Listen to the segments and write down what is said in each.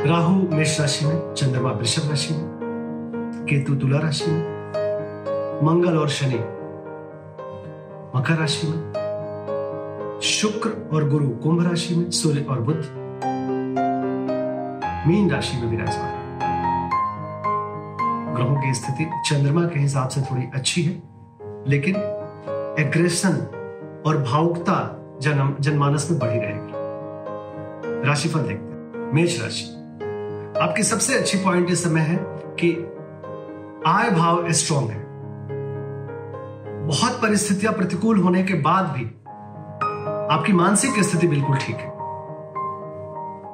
राहु मेष राशि में, चंद्रमा वृषभ राशि में, केतु तुला राशि में, मंगल और शनि मकर राशि में, शुक्र और गुरु कुंभ राशि में, सूर्य और बुद्ध मीन राशि में विराजमान ग्रहों की स्थिति चंद्रमा के हिसाब से थोड़ी अच्छी है, लेकिन एग्रेशन और भावुकता जन जनमानस में बढ़ी रहेगी। राशिफल देखते हैं। मेष राशि आपकी सबसे अच्छी पॉइंट इस समय है कि आय भाव स्ट्रांग है। बहुत परिस्थितियाँ प्रतिकूल होने के बाद भी आपकी मानसिक स्थिति बिल्कुल ठीक है।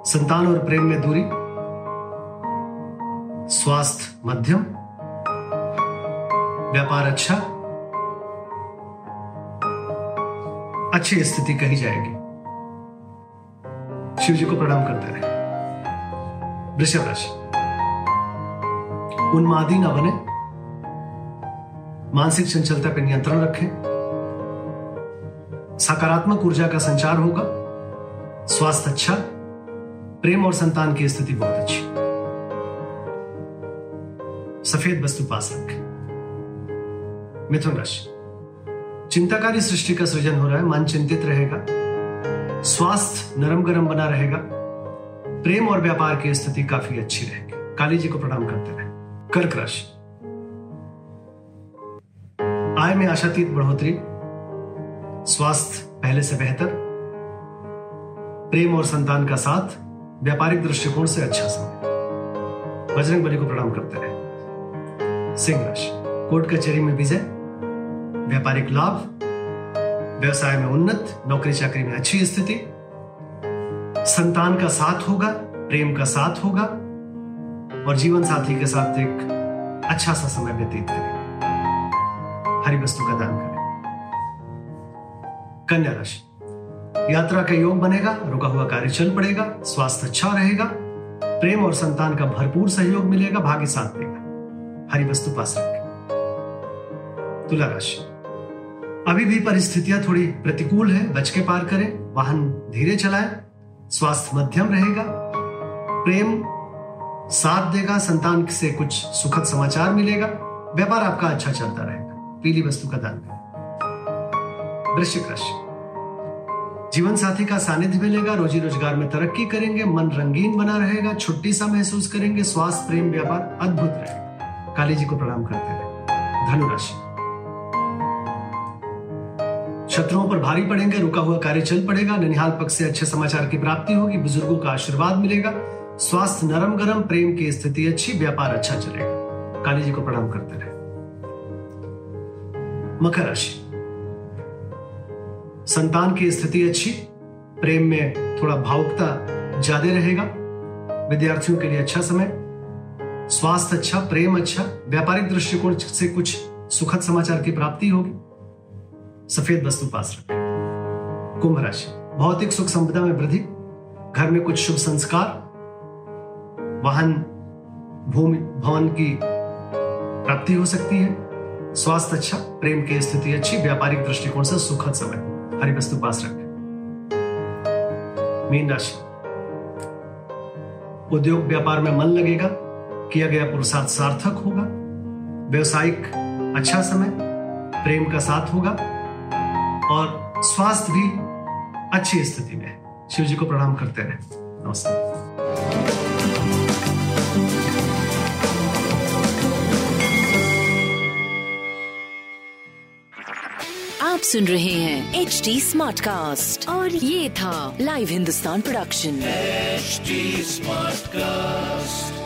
संतान और प्रेम में दूरी, स्वास्थ्य मध्यम, व्यापार अच्छा अच्छी स्थिति कही जाएगी। शिव जी को प्रणाम करते रहे। वृषभ राशि उन्मादी ना बने। मानसिक चंचलता पर नियंत्रण रखें। सकारात्मक ऊर्जा का संचार होगा। स्वास्थ्य अच्छा प्रेम और संतान की स्थिति बहुत अच्छी। सफ़ेद वस्तु पास रखें। मिथुन राशि। चिंताकारी सृष्टि का सृजन हो रहा है, मन चिंतित रहेगा। स्वास्थ्य नरम गरम बना रहेगा। प्रेम और व्यापार की स्थिति काफ़ी अच्छी रहेगी। काली जी को प्रणाम करते रहे। कर्क राशि। आय में आशातीत बढ़ोतरी। स्वास्थ्य पहले से बेहतर। प्रेम और संतान का साथ। व्यापारिक दृष्टिकोण से अच्छा समय। बजरंग बली को प्रणाम करते रहे। सिंह राशि। कोर्ट कचहरी में विजय। व्यापारिक लाभ। व्यवसाय में उन्नत। नौकरी चाकरी में अच्छी स्थिति। संतान का साथ होगा, प्रेम का साथ होगा और जीवन साथी के साथ एक अच्छा सा समय व्यतीत करें। हरी वस्तु का दान करें। कन्या राशि, यात्रा का योग बनेगा, रुका हुआ कार्य चल पड़ेगा, स्वास्थ्य अच्छा रहेगा, प्रेम और संतान का भरपूर सहयोग मिलेगा, भाग्य साथ देगा। हरी वस्तु पास रखें। तुला राशि, अभी भी परिस्थितियाँ थोड़ी प्रतिकूल है बच के पार करें, वाहन धीरे चलाएँ स्वास्थ्य मध्यम रहेगा। प्रेम साथ देगा, संतान से कुछ सुखद समाचार मिलेगा। व्यापार आपका अच्छा चलता रहेगा। पीली वस्तु का दान करें। वृश्चिक राशि। जीवन साथी का सानिध्य मिलेगा, रोजी रोज़गार में तरक्की करेंगे, मन रंगीन बना रहेगा, छुट्टी सा महसूस करेंगे, स्वास्थ्य, प्रेम, व्यापार अद्भुत रहेगा। काली जी को प्रणाम करते रहे। धनु राशि। शत्रुओं पर भारी पड़ेंगे, रुका हुआ कार्य चल पड़ेगा। ननिहाल पक्ष से अच्छे समाचार की प्राप्ति होगी, बुज़ुर्गों का आशीर्वाद मिलेगा। स्वास्थ्य नरम गरम प्रेम की स्थिति अच्छी, व्यापार अच्छा चलेगा। काली जी को प्रणाम करते रहे। मकर राशि। संतान की स्थिति अच्छी, प्रेम में थोड़ा भावुकता ज़्यादा रहेगा। विद्यार्थियों के लिए अच्छा समय। स्वास्थ्य अच्छा प्रेम अच्छा व्यापारिक दृष्टिकोण से कुछ सुखद समाचार की प्राप्ति होगी। सफ़ेद वस्तु पास रखें। कुंभ राशि। भौतिक सुख संपदा में वृद्धि। घर में कुछ शुभ संस्कार। वाहन, भूमि, भवन की प्राप्ति हो सकती है। स्वास्थ्य अच्छा प्रेम की स्थिति अच्छी, व्यापारिक दृष्टिकोण से सुखद समय। हरी वस्तु पास रखें। मीन राशि। उद्योग व्यापार में मन लगेगा। किया गया पुरुषार्थ सार्थक होगा। व्यवसायिक अच्छा समय। प्रेम का साथ होगा। और स्वास्थ्य भी अच्छी स्थिति में है। शिव जी को प्रणाम करते रहे नमस्ते आप सुन रहे हैं एच डी स्मार्ट कास्ट और ये था live Hindustan production H smart Smartcast.